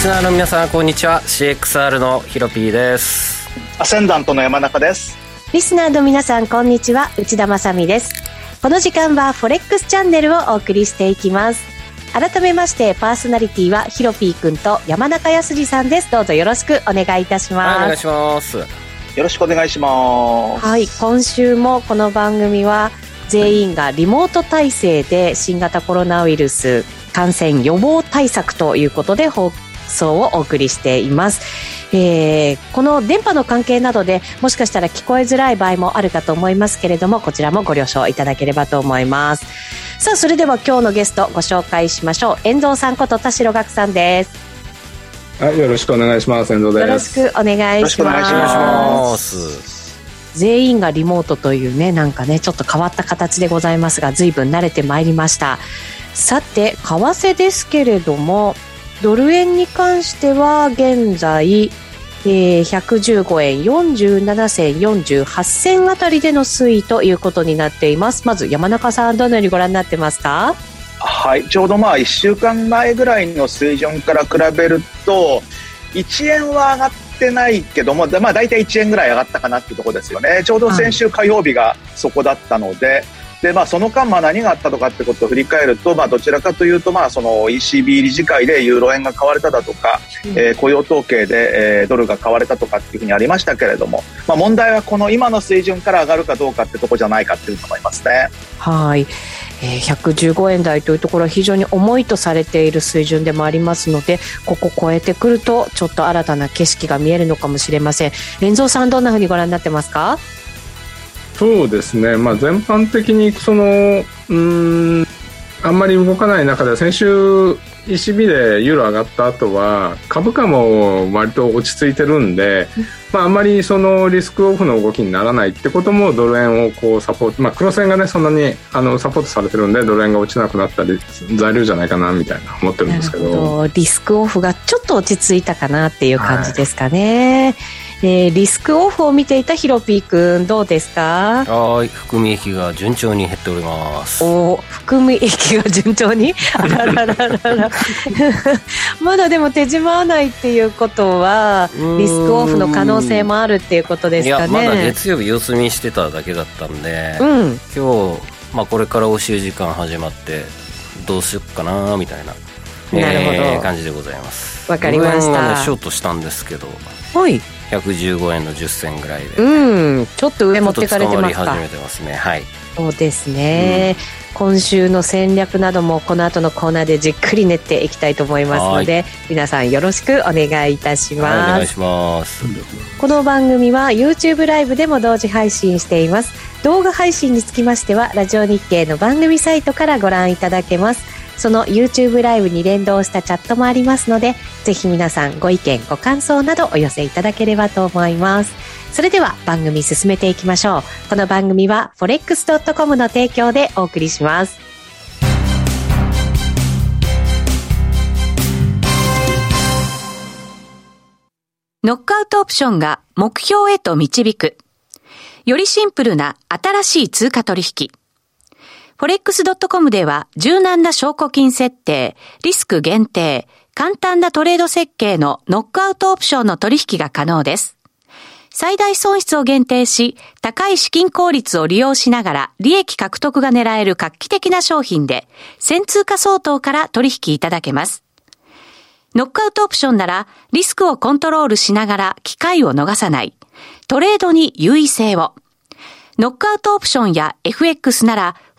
リスナーの皆さんこんにちは。CXR のヒロピーです。アセンダントの山中です。リスナーの皆さんこんにちは。内田まさです。この時間はフォレックスチャンネルをお送りしていきます。改めましてパーソナリティはヒロピーくんと山中康さんです。どうぞよろしくお願いいたします、はい、お願いします。よろしくお願いします。はい今週もこの番組は全員がリモート体制で新型コロナウイルス感染予防対策ということで放送をお送りしています。えー、この電波の関係などでもしかしたら聞こえづらい場合もあるかと思いますけれどもこちらもご了承いただければと思います。さあそれでは今日のゲストご紹介しましょう。遠藤さんこと田代岳さんです。はいよろしくお願いします。遠藤です。よろしくお願いします。全員がリモートというねなんかねちょっと変わった形でございますが随分慣れてまいりました。さて為替ですけれどもドル円に関しては現在、えー、115円47銭48銭あたりでの推移ということになっています。まず山中さんどのようにご覧になってますか？はいちょうどまあ1週間前ぐらいの水準から比べると1円は上がってないけども、まあ、大体1円ぐらい上がったかなっていうところですよね。ちょうど先週火曜日がそこだったので、はいでまあ、その間、まあ、何があったとかってことを振り返ると、まあ、どちらかというと、まあ、その ECB 理事会でユーロ円が買われただとか、うん、えー、雇用統計で、えー、ドルが買われたとかっていうふうにありましたけれども、まあ、問題はこの今の水準から上がるかどうかってとこじゃないかっていうと思いますね。はい。えー、115円台というところは非常に重いとされている水準でもありますのでここ超えてくるとちょっと新たな景色が見えるのかもしれません。連蔵さんどんなふうにご覧になってますか？そうですね、まあ、全般的にそのうんあんまり動かない中で先週 ECB でユーロ上がった後は株価も割と落ち着いてるんで、まあ、あんまりそのリスクオフの動きにならないってこともドル円をこうサポート、まあ、黒線がねそんなにあのサポートされてるんでドル円が落ちなくなったり材料じゃないかなみたいな思ってるんですけど。リスクオフがちょっと落ち着いたかなっていう感じですかね。はいえー、リスクオフを見ていたヒロピー君どうですか？はい含み益が順調に減っております。お含み益が順調に？あららららら。まだでも手締まわないっていうことはリスクオフの可能性もあるっていうことですかね。いやまだ月曜日様子見してただけだったんで、うん、今日、まあ、これからお習時間始まってどうしよっかなみたいななるほど、えー、感じでございます。わかりました、ね、ショートしたんですけど。はい115円の10銭ぐらいで、うん、ちょっと上持ってかれてますか。始めてますね。はい。そうですね、うん、今週の戦略などもこの後のコーナーでじっくり練っていきたいと思いますので皆さんよろしくお願いいたします、はい、お願いします。この番組は YouTube ライブでも同時配信しています。動画配信につきましてはラジオ日経の番組サイトからご覧いただけますその YouTube ライブに連動したチャットもありますので、ぜひ皆さんご意見、ご感想などお寄せいただければと思います。それでは番組進めていきましょう。この番組は forex.com の提供でお送りします。ノックアウトオプションが目標へと導く。よりシンプルな新しい通貨取引。forex.com では柔軟な証拠金設定、リスク限定、簡単なトレード設計のノックアウトオプションの取引が可能です。最大損失を限定し、高い資金効率を利用しながら利益獲得が狙える画期的な商品で、先通貨相当から取引いただけます。ノックアウトオプションならリスクをコントロールしながら機会を逃さない。トレードに優位性を。ノックアウトオプションや FX なら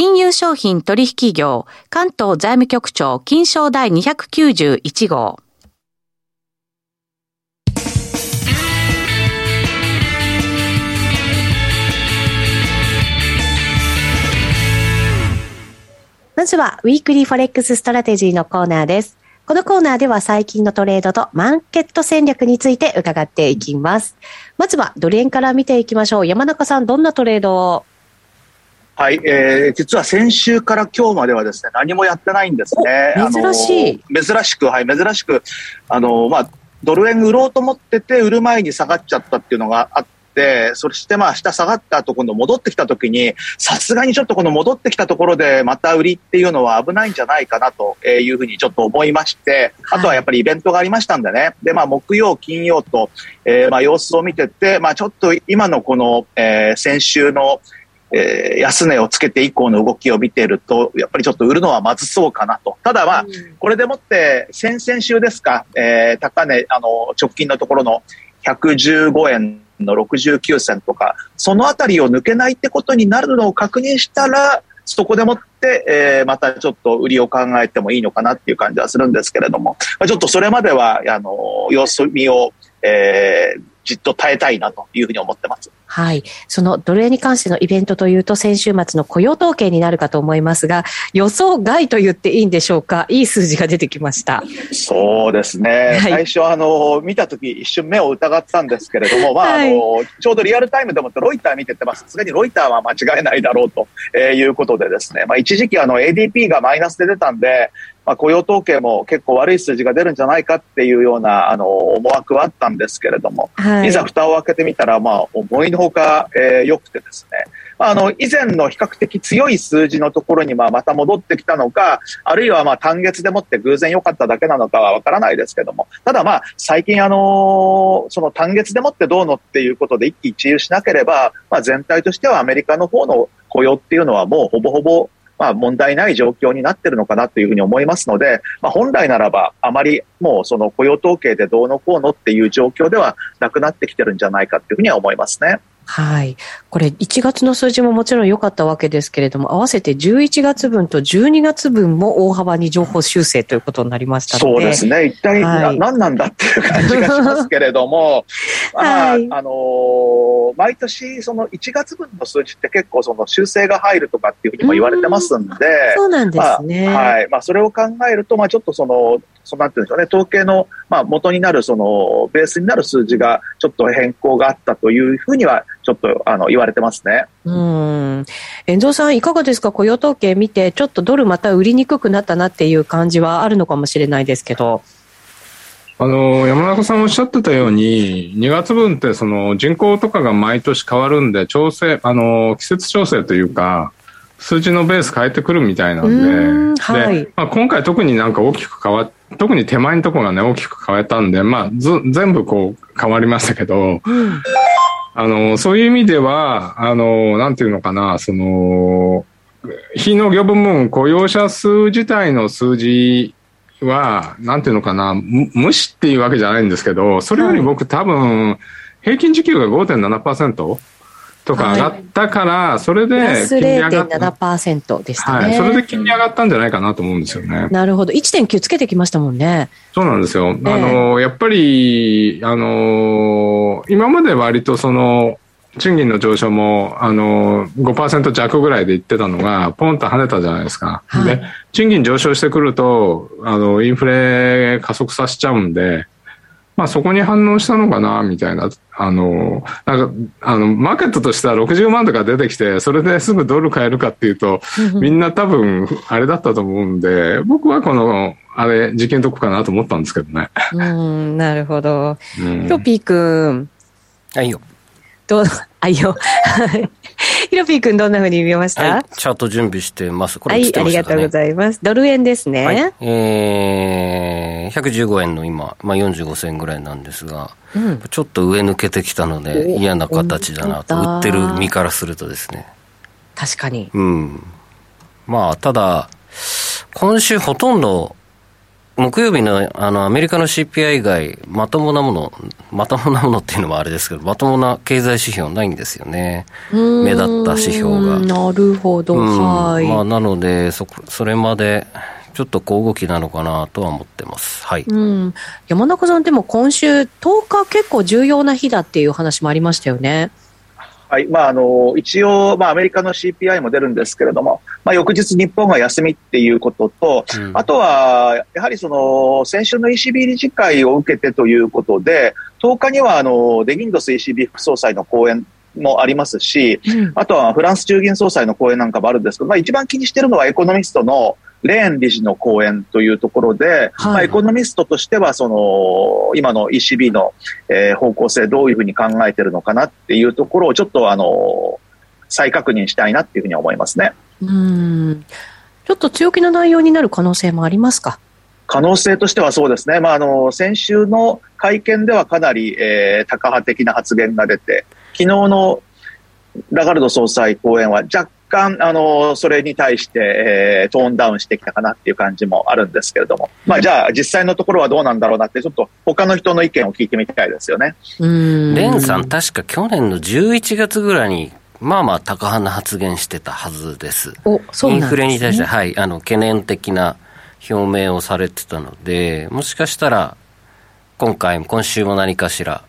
金融商品取引業、関東財務局長、金賞第291号。まずは、 Weekly Forex Strategy のコーナーです。このコーナーでは最近のトレードとマーケット戦略について伺っていきます。まずはドル円から見ていきましょう。山中さん、どんなトレードをはい、えー、実は先週から今日まではですね、何もやってないんですね。珍しい。珍しく、はい、珍しく、あの、まあ、ドル円売ろうと思ってて、売る前に下がっちゃったっていうのがあっ、そしてまあ下下がった後今度戻ってきた時に、さすがにちょっとこの戻ってきたところでまた売りっていうのは危ないんじゃないかなというふうにちょっと思いまして、あとはやっぱりイベントがありましたんでね。で、まあ木曜、金曜と、えー、まあ様子を見てて、まあちょっと今のこの、えー、先週のえー、安値をつけて以降の動きを見ていると、やっぱりちょっと売るのはまずそうかなと。ただまあ、これでもって、先々週ですか、えー、高値、あの、直近のところの115円の69銭とか、そのあたりを抜けないってことになるのを確認したら、そこでもって、えー、またちょっと売りを考えてもいいのかなっていう感じはするんですけれども、ちょっとそれまでは、あの、様子見を、えー、じっと耐えたいなというふうに思ってます。はい。その奴隷に関してのイベントというと、先週末の雇用統計になるかと思いますが、予想外と言っていいんでしょうか、いい数字が出てきました。そうですね。はい、最初、あの、見たとき、一瞬目を疑ったんですけれども、まあ、はい、あの、ちょうどリアルタイムでもロイター見てて、まあ、さすがにロイターは間違えないだろうということでですね、まあ、一時期、あの、ADP がマイナスで出たんで、まあ、雇用統計も結構悪い数字が出るんじゃないかっていうようなあの思惑はあったんですけれども、はい、いざ蓋を開けてみたら、まあ、思いのほか、えー、良くてですね、あの、以前の比較的強い数字のところにまあまた戻ってきたのか、あるいはまあ単月でもって偶然良かっただけなのかはわからないですけども、ただまあ最近あの、その単月でもってどうのっていうことで一喜一憂しなければ、まあ全体としてはアメリカの方の雇用っていうのはもうほぼほぼまあ、問題ない状況になってるのかなというふうに思いますので、まあ、本来ならば、あまりもうその雇用統計でどうのこうのっていう状況ではなくなってきてるんじゃないかというふうには思いますね。はい。これ1月の数字ももちろん良かったわけですけれども、合わせて11月分と12月分も大幅に情報修正ということになりましたので。そうですね。一体、はい、何なんだっていう感じがしますけれども、はい、まあ、あのー、毎年その1月分の数字って結構その修正が入るとかっていうふうにも言われてますんで、そうなんですね。まあ、はい。まあ、それを考えると、まあ、ちょっとその、そのなんていうんでしょうね、統計の、まあ、元になる、その、ベースになる数字がちょっと変更があったというふうには、ちょっと、あの、言われてますね。うん。遠藤さん、いかがですか？雇用統計見て、ちょっとドルまた売りにくくなったなっていう感じはあるのかもしれないですけど。あの、山中さんおっしゃってたように、2月分ってその人口とかが毎年変わるんで、調整、あの、季節調整というか、数字のベース変えてくるみたいなんで、はい、まあ、今回特になんか大きく変わっ特に手前のところがね、大きく変えたんで、まあ、ず、全部こう変わりましたけど、うん、あの、そういう意味では、あの、なんていうのかな、その、非農業部門雇用者数自体の数字は、なんていうのかな、無視っていうわけじゃないんですけど、それより僕多分、平均時給が5.7%、とか上がったから、それで金利上がった。0.7%でしたね。はい。それで金利上がったんじゃないかなと思うんですよね。なるほど。1.9つけてきましたもんね。そうなんですよ。あの、やっぱり、あの、今まで割とその、賃金の上昇も、あの、5%弱ぐらいで言ってたのが、ポンと跳ねたじゃないですか。はい、で、賃金上昇してくると、あの、インフレ加速させちゃうんで、まあそこに反応したのかな、みたいな。あの、なんか、あの、マーケットとしては60万とか出てきて、それですぐドル買えるかっていうと、みんな多分、あれだったと思うんで、僕はこの、あれ、事件どこかなと思ったんですけどね。うん、なるほど。うん、ヒロピー君。はいよ。どう、あいよ。ヒロピー君どんなふうに見ました、はい、チャート準備してます。これ、ね、はい、ありがとうございます。ドル円ですね。はい、えー、115円の今、まあ、45銭ぐらいなんですが、うん、ちょっと上抜けてきたので嫌な形だなと、売ってる身からするとですね。確かに。うん。まあ、ただ、今週ほとんど木曜日のあのアメリカの CPI 以外、まともなもの、まともなものっていうのもあれですけど、まともな経済指標ないんですよね、目立った指標が。なるほど、はい。まあ、なのでそ、それまでちょっと小動きなのかなとは思ってます。はい。うん。山中さん、でも今週10日結構重要な日だっていう話もありましたよね。はい。まあ、あの一応、まあ、アメリカの CPI も出るんですけれども、まあ、翌日、日本が休みっていうことと、うん、あとはやはりその先週の ECB 理事会を受けてということで、10日にはあのデギンドス ECB 副総裁の講演もありますし、うん、あとはフランス中銀総裁の講演なんかもあるんですけど、まあ、一番気にしているのはエコノミストのレーン理事の講演というところで、はい、まあ、エコノミストとしては、その、今の ECB の、えー、方向性どういうふうに考えてるのかなっていうところをちょっとあの、再確認したいなっていうふうに思いますね。うん。ちょっと強気な内容になる可能性もありますか？可能性としてはそうですね。まあ、あの、先週の会見ではかなり、えー、高派的な発言が出て、昨日のラガルド総裁講演は若干、あの、それに対して、えー、トーンダウンしてきたかなっていう感じもあるんですけれども、まあ、じゃあ、実際のところはどうなんだろうなって、ちょっと他の人の意見を聞いてみたいですよね。レンさん、確か去年の11月ぐらいに、まあまあ、高派な発言してたはずです。おそう、ね、インフレに対して、はい、あの、懸念的な表明をされてたので、もしかしたら、今回、今週も何かしら、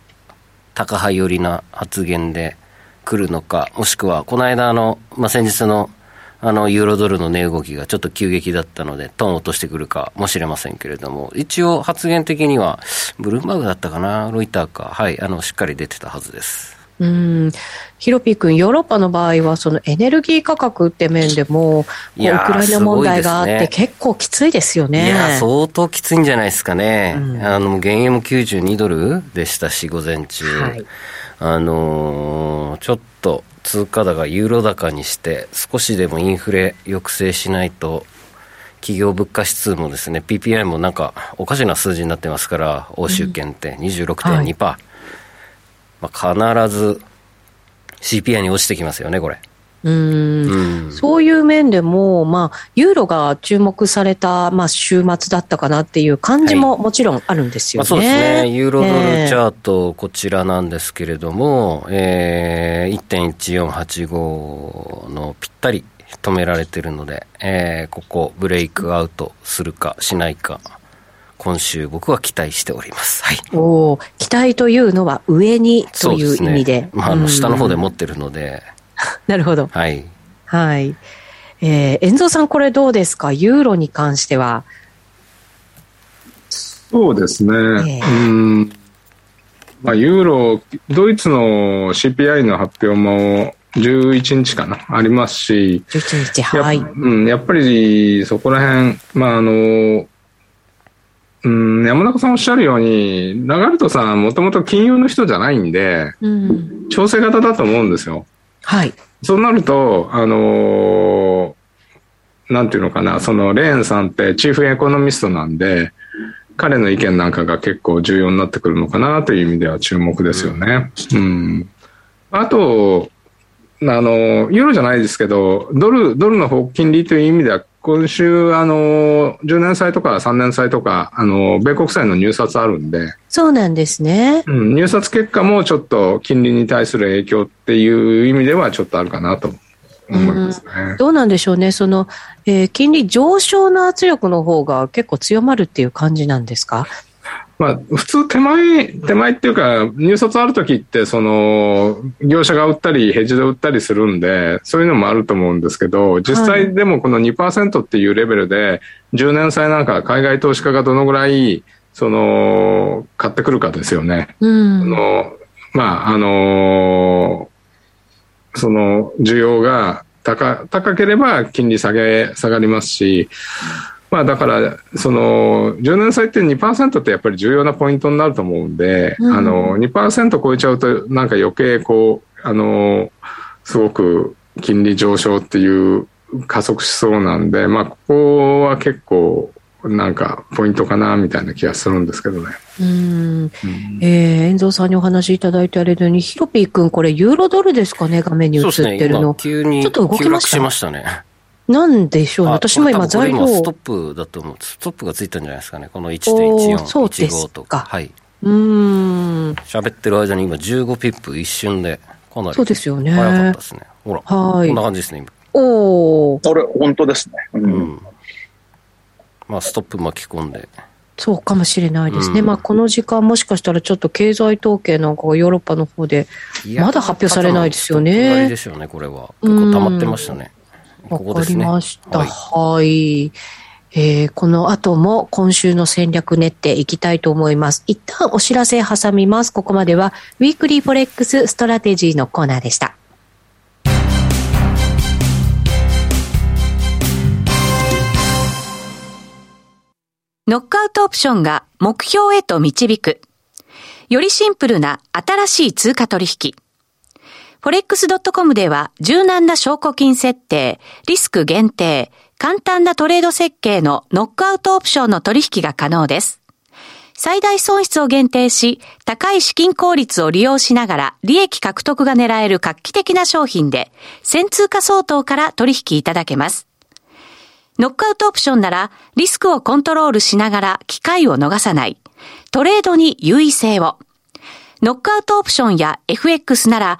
高派寄りな発言で、来るのか、もしくは、この間の、まあ、先日の、あの、ユーロドルの値動きがちょっと急激だったので、トーン落としてくるかもしれませんけれども、一応発言的には、ブルームバーグだったかな、ロイターか、はい、あの、しっかり出てたはずです。うん。ヒロピー君、ヨーロッパの場合は、そのエネルギー価格って面でも、ウクライナ問題があって、結構きついですよね。いや、相当きついんじゃないですかね。うん、あの、原油も92ドルでしたし、午前中。はいあのー、ちょっと通貨高、ユーロ高にして、少しでもインフレ抑制しないと、企業物価指数もですね、PPI もなんかおかしな数字になってますから、欧州圏って26.2%、はい、まあ、必ず CPI に落ちてきますよね、これ。うんそういう面でも、まあ、ユーロが注目された、まあ、週末だったかなっていう感じももちろんあるんですよね。はいまあ、そうですね。ユーロドルチャート、こちらなんですけれども、えー、1.1485のぴったり止められてるので、えー、ここブレイクアウトするかしないか。今週僕は期待しております。はい。お期待というのは上にという意味で。でね、まあ、あの下の方で持ってるので。なるほど。はい。はい。えー、遠藤さん、これどうですか？ユーロに関しては。そうですね。えー、うん。まあ、ユーロ、ドイツの CPI の発表も11日かな、ありますし。11日、はい。うん、やっぱりそこら辺、まあ、あの、うん、山中さんおっしゃるように、ラガルトさんもともと金融の人じゃないんで、うん、調整型だと思うんですよ。はい。そうなると、あのー、なんていうのかな、そのレーンさんってチーフエコノミストなんで、彼の意見なんかが結構重要になってくるのかなという意味では注目ですよね。うん。あと、あの、ユーロじゃないですけど、ドル、ドルの金利という意味では今週、あの、10年債とか3年債とか、あの、米国債の入札あるんで。そうなんですね。うん、入札結果もちょっと金利に対する影響っていう意味ではちょっとあるかなと思いますね。うん、どうなんでしょうね。その、えー、金利上昇の圧力の方が結構強まるっていう感じなんですか？まあ、普通手前、手前っていうか、入札ある時って、その、業者が売ったり、ヘッジで売ったりするんで、そういうのもあると思うんですけど、実際でもこの2%っていうレベルで、10年債なんか海外投資家がどのぐらい、その、買ってくるかですよね。うん、のまあ、あのその、需要が高、高ければ金利下げ、下がりますし、まあだから、その、10年債って2%ってやっぱり重要なポイントになると思うんで、うん、あの、2%超えちゃうと、なんか余計こう、あの、すごく金利上昇っていう加速しそうなんで、まあここは結構、なんかポイントかなみたいな気がするんですけどね。うん。えー、遠藤さんにお話しいただいてあれのように、ヒロピー君、これユーロドルですかね、画面に映ってるの。ね、急にちょっと動きました。しましたね。なんでしょうね。私も今材料。ストップだと思う。ストップがついたんじゃないですかね。この1.1415とか。はい。うん。喋ってる間に今15ピップ一瞬で、かなり。そうですよね。早かったですね。ほら。はい。こんな感じですね、今。おお。あれ、本当ですね。うん。うん、まあ、ストップ巻き込んで。そうかもしれないですね。うん、まあ、この時間もしかしたらちょっと経済統計なんかがヨーロッパの方で、まだ発表されないですよね。ですよね、これは。結構溜まってましたね。わ、かりました。はい。はいえー、この後も今週の戦略練っていきたいと思います。一旦お知らせ挟みます。ここまでは、 Weekly Forex Strategy のコーナーでした。ノックアウトオプションが目標へと導く。よりシンプルな新しい通貨取引。forex.com では柔軟な証拠金設定、リスク限定、簡単なトレード設計のノックアウトオプションの取引が可能です。最大損失を限定し、高い資金効率を利用しながら利益獲得が狙える画期的な商品で、1000通貨相当から取引いただけます。ノックアウトオプションならリスクをコントロールしながら機会を逃さない。トレードに優位性を。ノックアウトオプションや FX なら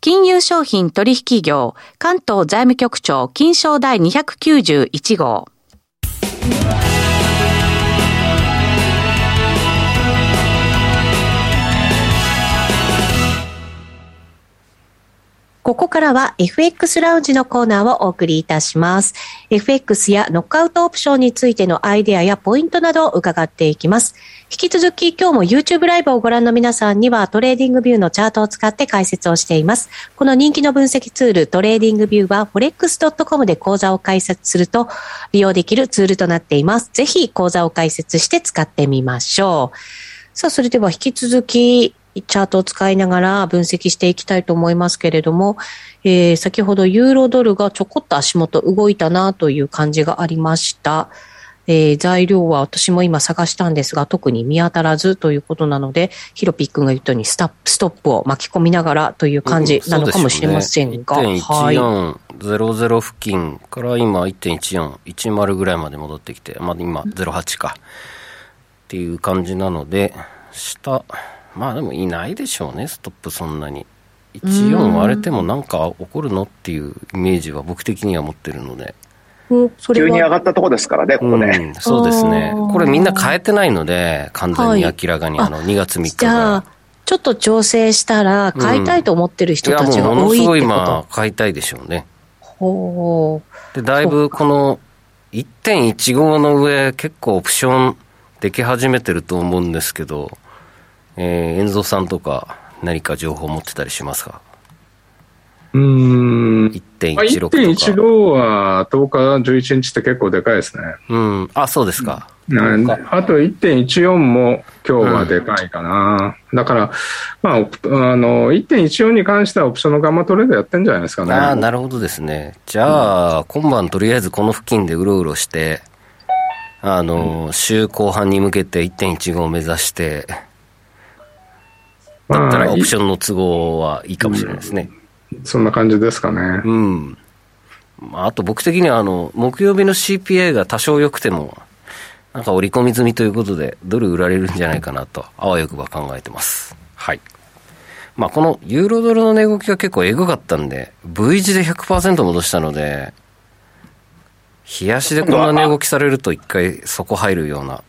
金融商品取引業関東財務局長金賞第291号。ここからは FX ラウンジのコーナーをお送りいたします。FX やノックアウトオプションについてのアイデアやポイントなどを伺っていきます。引き続き今日も YouTube ライブをご覧の皆さんには TradingView のチャートを使って解説をしています。この人気の分析ツール TradingView は forex.com で口座を開設すると利用できるツールとなっています。ぜひ口座を開設して使ってみましょう。さあ、それでは引き続きチャートを使いながら分析していきたいと思いますけれども、えー、先ほどユーロドルがちょこっと足元動いたなという感じがありました。えー、材料は私も今探したんですが、特に見当たらずということなので、ヒロピックが言ったようにスタストップを巻き込みながらという感じなのかもしれませんが。うん、ね、1.1400付近から今1.1410ぐらいまで戻ってきて、まあ今08かっていう感じなので、下、まあでもいないでしょうね、ストップそんなに。14割れてもなんか起こるのっていうイメージは僕的には持ってるので。急に上がったとこですからね、ここね、うん、そうですね。これみんな変えてないので、完全に明らかに、あの、2月3日じゃあ、ちょっと調整したら、買いたいと思ってる人たちが多いってこと、うん、いや、もうものすごい今、買いたいでしょうね。ほう。で、だいぶこの1.15の上、結構オプションでき始めてると思うんですけど、えー、遠藤さんとか何か情報持ってたりしますか？うん。1.16とか。1.15は10日、11日って結構でかいですね。うん。あ、そうですか。うん、あと1.14も今日はでかいかな。うん、だから、まあ、あの、1.14に関してはオプションのガンマトレードやってんじゃないですかね。ああ、なるほどですね。じゃあ、うん、今晩とりあえずこの付近でうろうろして、あの、週後半に向けて1.15を目指して、だったらオプションの都合はいいかもしれないですね。そんな感じですかね。うん。あと僕的にはあの、木曜日の CPA が多少良くても、なんか織り込み済みということで、ドル売られるんじゃないかなと、あわよくば考えてます。はい。まあこのユーロドルの値動きが結構エグかったんで、V 字で100%戻したので、冷やしでこんな値動きされると一回そこ入るような。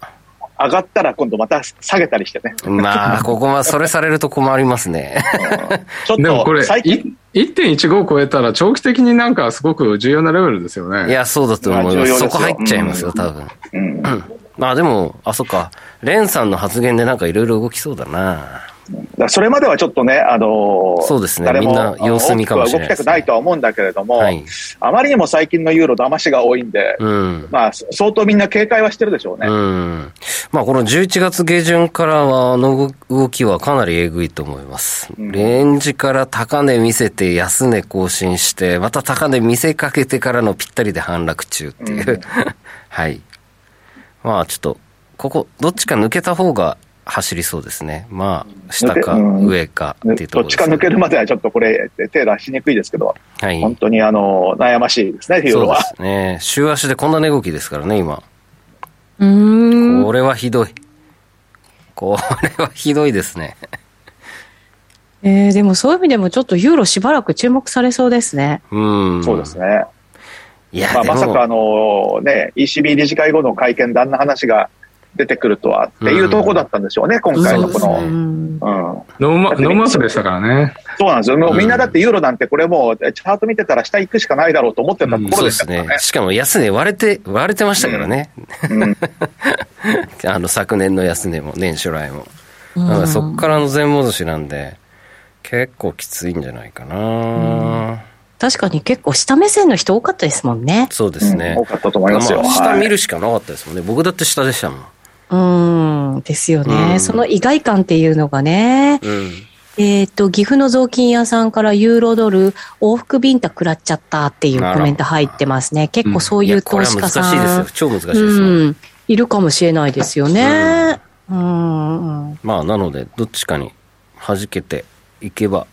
上がったら今度また下げたりしてね。まあ、ここはそれされると困りますね。ちょっでもことれ、最近、い1.15超えたら長期的になんかすごく重要なレベルですよね。いや、そうだと思います。すよそこ入っちゃいますよ、多分。うん、まあでも、あ、そっか。レンさんの発言でなんかいろいろ動きそうだな。だそれまではちょっとね、あのーそうですね誰もみんな様子見かもしれないね動きたくないとは思うんだけれども、はいあまりにも最近のユーロ、騙しが多いんで、うん。まあ、相当みんな警戒はしてるでしょうね。うん。まあこの11月下旬からは、あの動きはかなりえぐいと思います。レンジから高値見せて安値更新して、また高値見せかけてからのぴったりで反落中っていう。はい。まあちょっと、ここ、どっちか抜けた方が走りそうですね。まあ、下かうん上かっていうところです、どっちか抜けるまではちょっとこれ、手出しにくいですけど、はい。本当にあの悩ましいですね、ユーロは。そうですね。週足でこんな値動きですからね、今。うーん。これはひどい。これはひどいですね。えー、でもそういう意味でもちょっとユーロしばらく注目されそうですね。うん。そうですね。いや、まあ、まさかあの、ね、ECB 理事会後の会見であんな話が出てくるとはっていうところだったんでしょうね、今回のこの。そうねうん。うん、ノーマノーマークでしたからね。そうなんですよ。もうみんなだってユーロなんてこれもうチャート見てたら下行くしかないだろうと思ってたところそうですでしたからねね。。しかも安値割れて、割れてましたからね。うん あの昨年の安値も、年初来も。うんだからそっからの全戻しなんで、結構きついんじゃないかな、確かに結構下目線の人多かったですもんね。そうですね。多かったと思いますよ。まあ下はい見るしかなかったですもんね。僕だって下でしたもん。うーん。ですよね。うんその意外感っていうのがね。うん。えっ、と、岐阜の雑巾屋さんからユーロドル往復ビンタ食らっちゃったっていうコメント入ってますね。結構そういう投資家さん。いやこれは難しいですよ。超難しいですよ。うん。いるかもしれないですよね。うん。うんまあ、なので、どっちかに弾けていけば、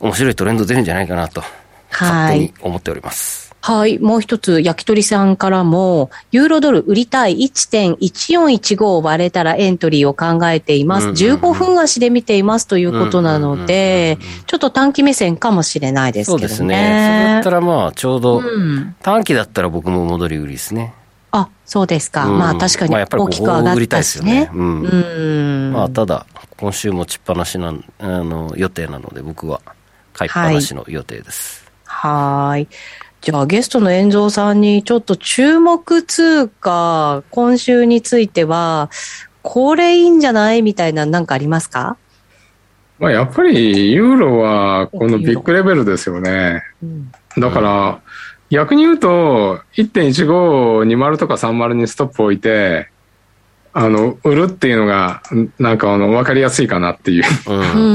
面白いトレンド出るんじゃないかなと、はい勝手に。思っております。はい。もう一つ、焼き鳥さんからも、ユーロドル売りたい1.1415を割れたらエントリーを考えています。うんうんうん15分足で見ていますということなのでうんうんうんうん、ちょっと短期目線かもしれないですけどね。そうですね。それだったらまあ、ちょうど、うん。短期だったら僕も戻り売りですね。あ、そうですか。うんまあ確かに大きく上がったたいですよねしね。うんうん。まあ、ただ、今週持ちっぱなしなん、あの、予定なので、僕は買いっぱなしの予定です。はーい。じゃあゲストの遠蔵さんにちょっと注目通貨、今週については、これいいんじゃないみたいななんかありますか？まあ、やっぱりユーロはこのビッグレベルですよね。うん。だから、逆に言うと、1.1520とか30にストップ置いて、あの、売るっていうのが、なんかあの、わかりやすいかなっていう。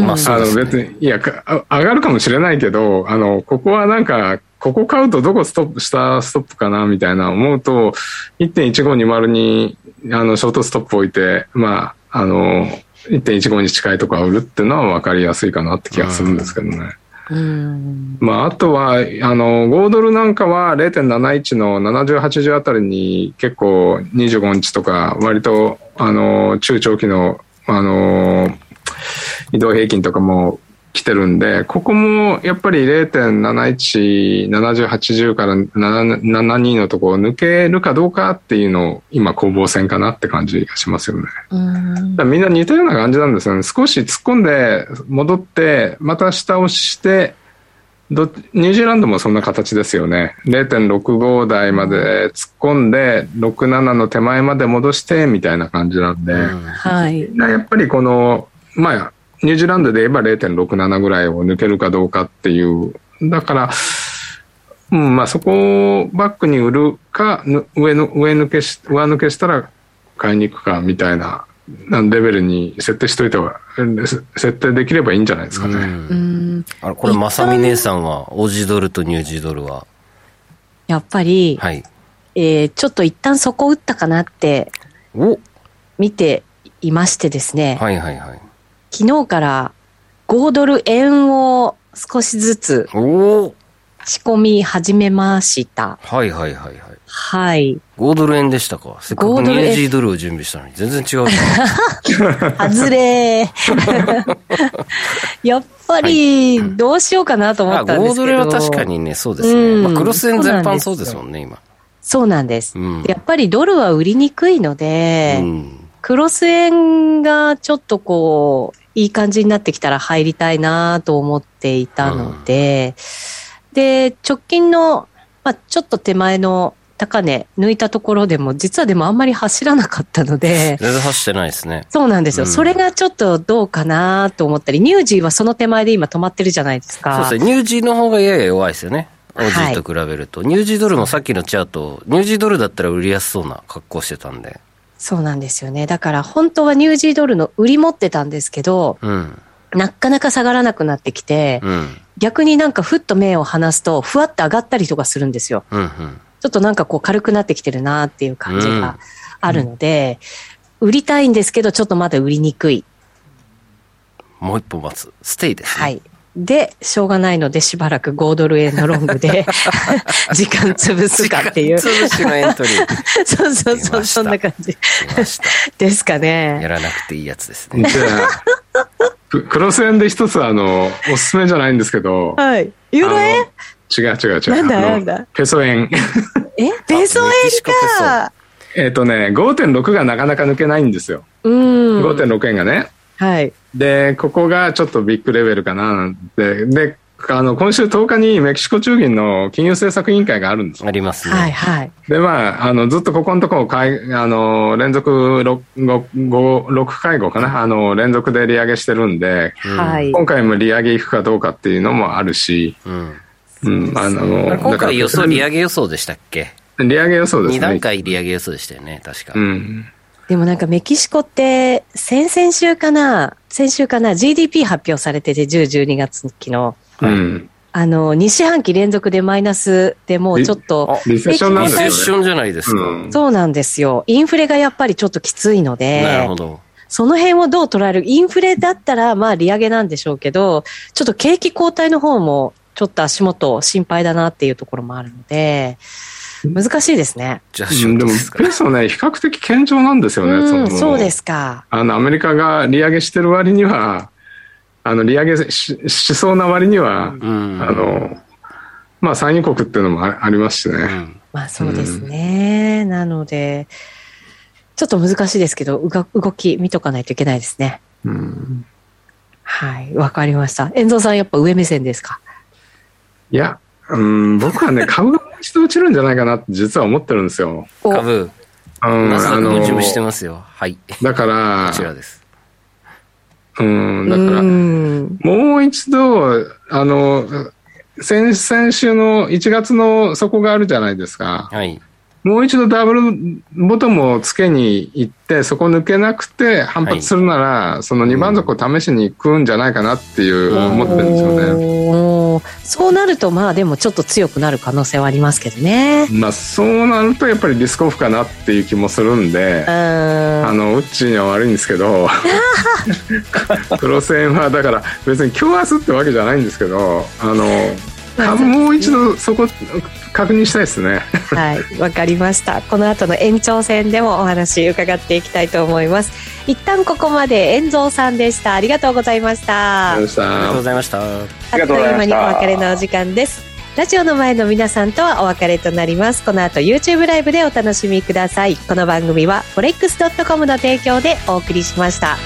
まあ、そあの。別に、いや、上がるかもしれないけど、あの、ここはなんか、ここ買うとどこストップ、下ストップかなみたいな思うと、1.1520に、あの、ショートストップ置いて、まあ、あの、1.15に近いとこは売るっていうのは分かりやすいかなって気がするんですけどね。うん。まあ、あとは、あの、5ドルなんかは0.71の70、80あたりに結構25日とか割と、あの、中長期の、あの、移動平均とかも来てるんで、ここもやっぱり0.71、70、80から72のとこを抜けるかどうかっていうのを今攻防戦かなって感じがしますよね。うんだみんな似たような感じなんですよね。少し突っ込んで、戻って、また下押して、どニュージーランドもそんな形ですよね。0.65台まで突っ込んで、67の手前まで戻して、みたいな感じなんで、うんはい。なやっぱりこの、まあ、ニュージーランドで言えば0.67ぐらいを抜けるかどうかっていう。だから、うん、まあそこをバックに売るか、ぬ上の、上抜けし、上抜けしたら買いに行くかみたいな、なレベルに設定しといては、設定できればいいんじゃないですかね。うん。あれ、これ、まさみ姉さんは、オージードルとニュージードルは、やっぱり、はい。えーちょっと一旦そこ打ったかなってお見ていましてですね、はいはいはい。昨日から5ドル円を少しずつ仕込み始めました。はいはいはいはい。はい。5ドル円でしたか？せっかく5ドルを準備したのに、全然違う。外れー やっぱり、どうしようかなと思あ、5ったんですけど。ドルは確かにね、そうですね。うんまあ、クロス円全般そうなんですよそうですもんね、今。そうなんです。うん。やっぱりドルは売りにくいので、うんクロス円がちょっとこう、いい感じになってきたら入りたいなと思っていたので、で、直近の、まあ、ちょっと手前の高値抜いたところでも、実はでもあんまり走らなかったので、全然走ってないですね。そうなんですよ。うんそれがちょっとどうかなと思ったり、ニュージーはその手前で今止まってるじゃないですか。そうですね。ニュージーの方がやや弱いですよね。オージはいーと比べると。ニュージードルもさっきのチャート、ニュージードルだったら売りやすそうな格好してたんで。そうなんですよね。だから本当はニュージードルの売り持ってたんですけど、うん。なかなか下がらなくなってきて、うん。逆になんかふっと目を離すと、ふわっと上がったりとかするんですよ。うん。うん。ちょっとなんかこう軽くなってきてるなっていう感じがあるので、売りたいんですけど、ちょっとまだ売りにくい。もう一歩待つ。ステイですね。はい。で、しょうがないので、しばらく5ドル円のロングで、時間潰すかっていう。潰しのエントリー。そうそうそう、そんな感じ。ですかやね。らなくていいやつですね。ククロス円で一つあの、おすすめじゃないんですけど、はい。ユーロ円？違う違う違う。なんだなんだ？ペソ円。え？ペソ円か。えっとね、5.6がなかなか抜けないんですよ。うん。5.6円がね。はい。で、ここがちょっとビッグレベルかななんて。で、あの、今週10日にメキシコ中銀の金融政策委員会があるんですよありますね。はいはい。で、まあ、あの、ずっとここのところ、かいあの、連続 6, 5 6会合かな、あの、連続で利上げしてるんで、うんはい。今回も利上げいくかどうかっていうのもあるし、うん。うん、あの、今回予想、利上上げ予想でしたっけ？げ。利上げ予想ですね。二段階利上げ予想でしたよね、確か。うん。でもなんかメキシコって、先々週かな先週かな ?GDP 発表されてて、10、12月期の。うん。あの、2四半期連続でマイナスでもうちょっと、リセッションなんリですよね。セッションじゃないですか。うんそうなんですよ。インフレがやっぱりちょっときついのなるでほ、ど。その辺をどう捉える？インフレだったら、まあ利上げなんでしょうけど、ちょっと景気後退の方も、ちょっと足元心配だなっていうところもあるので、難しいですね。じゃでもトです、か？ペソね、比較的堅調なんですよね。うん、のそうですか。あの、アメリカが利上げしてる割には、あの、利上げししそうな割には、うん。あの、まあ、産油国っていうのもあありますしね。うんまあそうですね。なので、ちょっと難しいですけど、うが動き見とかないといけないですね。うんはい、わかりました。遠藤さんやっぱ上目線ですか？いや、うん、僕はね、株一度落ちるんじゃないかなって実は思ってるんですよ。お株、うん、あのも準備してますよ。はい。だからこち、らです。うん、だから、うんもう一度、あの、先先週の1月の底があるじゃないですか。はい。もう一度ダブルボトムをつけに行って、そこ抜けなくて反発するなら、その2番底を試しに行くんじゃないかなっていう思ってるんですよね。そうなると、まあでもちょっと強くなる可能性はありますけどね。まあそうなるとやっぱりリスクオフかなっていう気もするんでう、ん。あの、ウッチーには悪いんですけど、クロス円はだから別に今日明日ってわけじゃないんですけど、あの、株もう一度そこ確認したいですね。はい、わかりました。この後の延長戦でもお話伺っていきたいと思います。一旦ここまで遠蔵さんでした。ありがとうございました。ありがとうございましたありがとうございました。あっという間にお別れのお時間です。ラジオの前の皆さんとはお別れとなります。この後 YouTube ライブでお楽しみください。この番組は forex.com の提供でお送りしました。